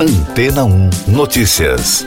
Antena 1 Notícias.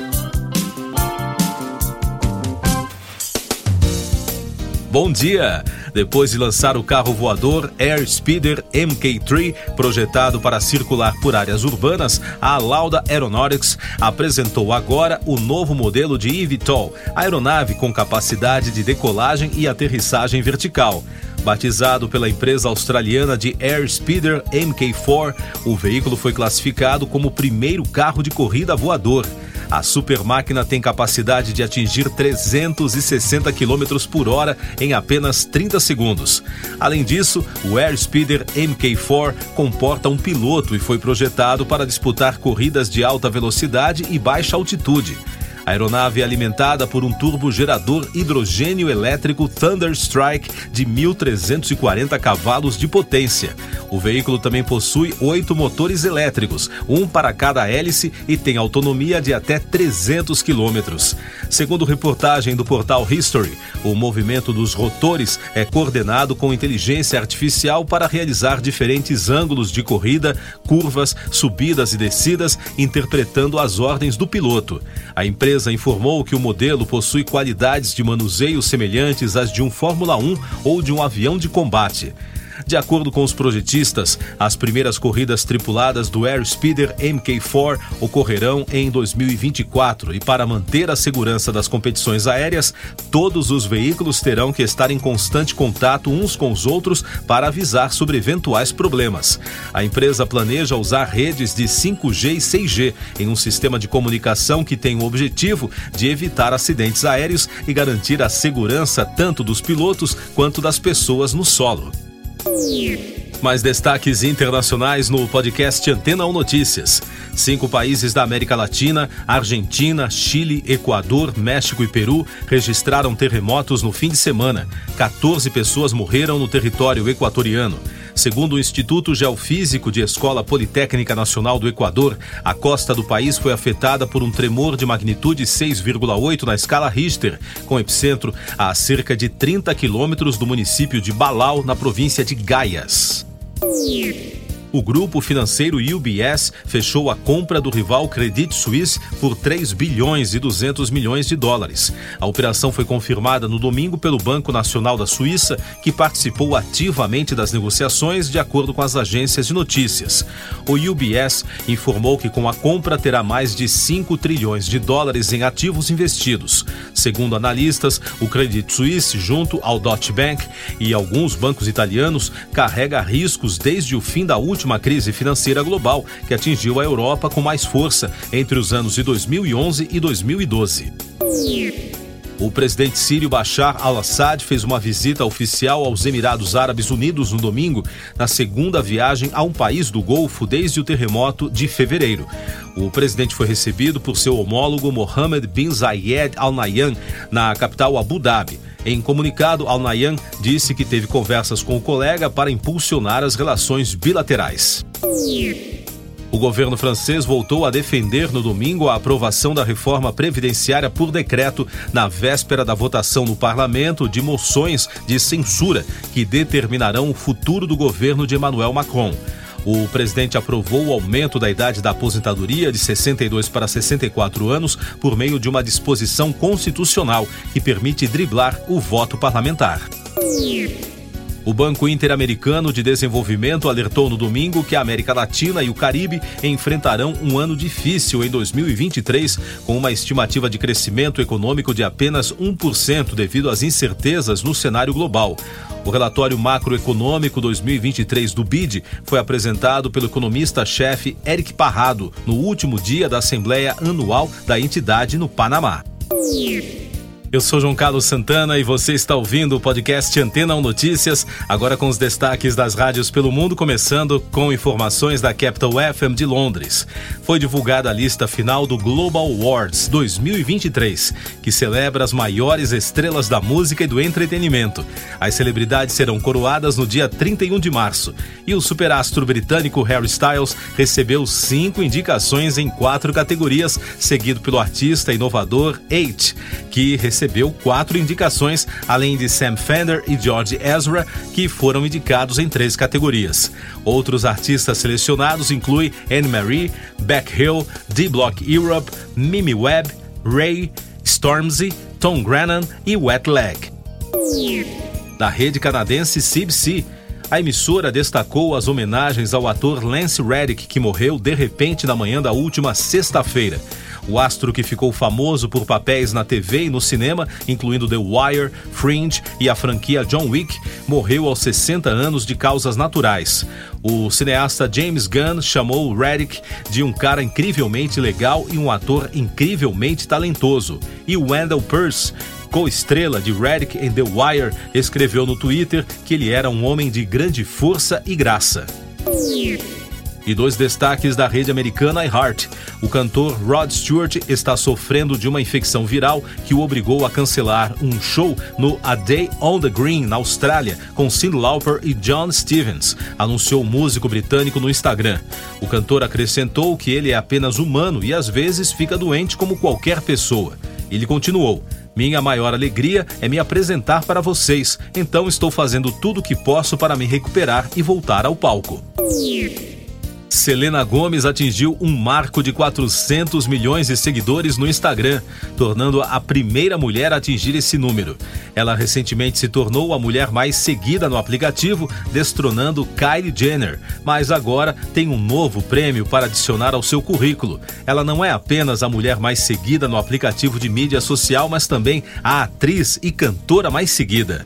Bom dia! Depois de lançar o carro voador Air Speeder MK3, projetado para circular por áreas urbanas, a Lauda Aeronautics apresentou agora o novo modelo de eVTOL, aeronave com capacidade de decolagem e aterrissagem vertical. Batizado pela empresa australiana de Air Speeder MK4, o veículo foi classificado como o primeiro carro de corrida voador. A super máquina tem capacidade de atingir 360 km por hora em apenas 30 segundos. Além disso, o Air Speeder MK4 comporta um piloto e foi projetado para disputar corridas de alta velocidade e baixa altitude. A aeronave é alimentada por um turbogerador hidrogênio elétrico Thunderstrike de 1.340 cavalos de potência. O veículo também possui oito motores elétricos, um para cada hélice e tem autonomia de até 300 quilômetros. Segundo reportagem do portal History, o movimento dos rotores é coordenado com inteligência artificial para realizar diferentes ângulos de corrida, curvas, subidas e descidas, interpretando as ordens do piloto. A empresa informou que o modelo possui qualidades de manuseio semelhantes às de um Fórmula 1 ou de um avião de combate. De acordo com os projetistas, as primeiras corridas tripuladas do Air Speeder MK4 ocorrerão em 2024 e para manter a segurança das competições aéreas, todos os veículos terão que estar em constante contato uns com os outros para avisar sobre eventuais problemas. A empresa planeja usar redes de 5G e 6G em um sistema de comunicação que tem o objetivo de evitar acidentes aéreos e garantir a segurança tanto dos pilotos quanto das pessoas no solo. Mais destaques internacionais no podcast Antena 1 Notícias. Cinco países da América Latina, Argentina, Chile, Equador, México e Peru registraram terremotos no fim de semana. 14 pessoas morreram no território equatoriano. Segundo o Instituto Geofísico de Escola Politécnica Nacional do Equador, a costa do país foi afetada por um tremor de magnitude 6,8 na escala Richter, com epicentro a cerca de 30 quilômetros do município de Balau, na província de Gaias. O grupo financeiro UBS fechou a compra do rival Credit Suisse por 3 bilhões e 200 milhões de dólares. A operação foi confirmada no domingo pelo Banco Nacional da Suíça, que participou ativamente das negociações, de acordo com as agências de notícias. O UBS informou que com a compra terá mais de 5 trilhões de dólares em ativos investidos. Segundo analistas, o Credit Suisse, junto ao Deutsche Bank e alguns bancos italianos, carrega riscos desde o fim da última última crise financeira global, que atingiu a Europa com mais força entre os anos de 2011 e 2012. O presidente sírio Bashar al-Assad fez uma visita oficial aos Emirados Árabes Unidos no domingo, na segunda viagem a um país do Golfo desde o terremoto de fevereiro. O presidente foi recebido por seu homólogo Mohammed bin Zayed Al Nahyan na capital Abu Dhabi. Em comunicado, Al Nahyan disse que teve conversas com o colega para impulsionar as relações bilaterais. O governo francês voltou a defender no domingo a aprovação da reforma previdenciária por decreto na véspera da votação no parlamento de moções de censura que determinarão o futuro do governo de Emmanuel Macron. O presidente aprovou o aumento da idade da aposentadoria de 62 para 64 anos por meio de uma disposição constitucional que permite driblar o voto parlamentar. O Banco Interamericano de Desenvolvimento alertou no domingo que a América Latina e o Caribe enfrentarão um ano difícil em 2023, com uma estimativa de crescimento econômico de apenas 1% devido às incertezas no cenário global. O relatório macroeconômico 2023 do BID foi apresentado pelo economista-chefe Eric Parrado no último dia da Assembleia Anual da entidade no Panamá. Eu sou João Carlos Santana e você está ouvindo o podcast Antena 1 Notícias, agora com os destaques das rádios pelo mundo, começando com informações da Capital FM de Londres. Foi divulgada a lista final do Global Awards 2023, que celebra as maiores estrelas da música e do entretenimento. As celebridades serão coroadas no dia 31 de março e o superastro britânico Harry Styles recebeu cinco indicações em quatro categorias, seguido pelo artista inovador H, que recebeu recebeu quatro indicações, além de Sam Fender e George Ezra, que foram indicados em três categorias. Outros artistas selecionados incluem Anne Marie, Beck Hill, D-Block Europe, Mimi Webb, Ray, Stormzy, Tom Grennan e Wet Leg. Da rede canadense CBC, a emissora destacou as homenagens ao ator Lance Reddick, que morreu de repente na manhã da última sexta-feira. O astro que ficou famoso por papéis na TV e no cinema, incluindo The Wire, Fringe e a franquia John Wick, morreu aos 60 anos de causas naturais. O cineasta James Gunn chamou Reddick de um cara incrivelmente legal e um ator incrivelmente talentoso. E Wendell Pierce co-estrela de Reddick em The Wire, escreveu no Twitter que ele era um homem de grande força e graça. E dois destaques da rede americana iHeart. O cantor Rod Stewart está sofrendo de uma infecção viral que o obrigou a cancelar um show no A Day on the Green, na Austrália, com Cyndi Lauper e John Stevens, anunciou o músico britânico no Instagram. O cantor acrescentou que ele é apenas humano e às vezes fica doente como qualquer pessoa. Ele continuou: minha maior alegria é me apresentar para vocês, então estou fazendo tudo o que posso para me recuperar e voltar ao palco. Selena Gomes atingiu um marco de 400 milhões de seguidores no Instagram, tornando-a a primeira mulher a atingir esse número. Ela recentemente se tornou a mulher mais seguida no aplicativo, destronando Kylie Jenner, mas agora tem um novo prêmio para adicionar ao seu currículo. Ela não é apenas a mulher mais seguida no aplicativo de mídia social, mas também a atriz e cantora mais seguida.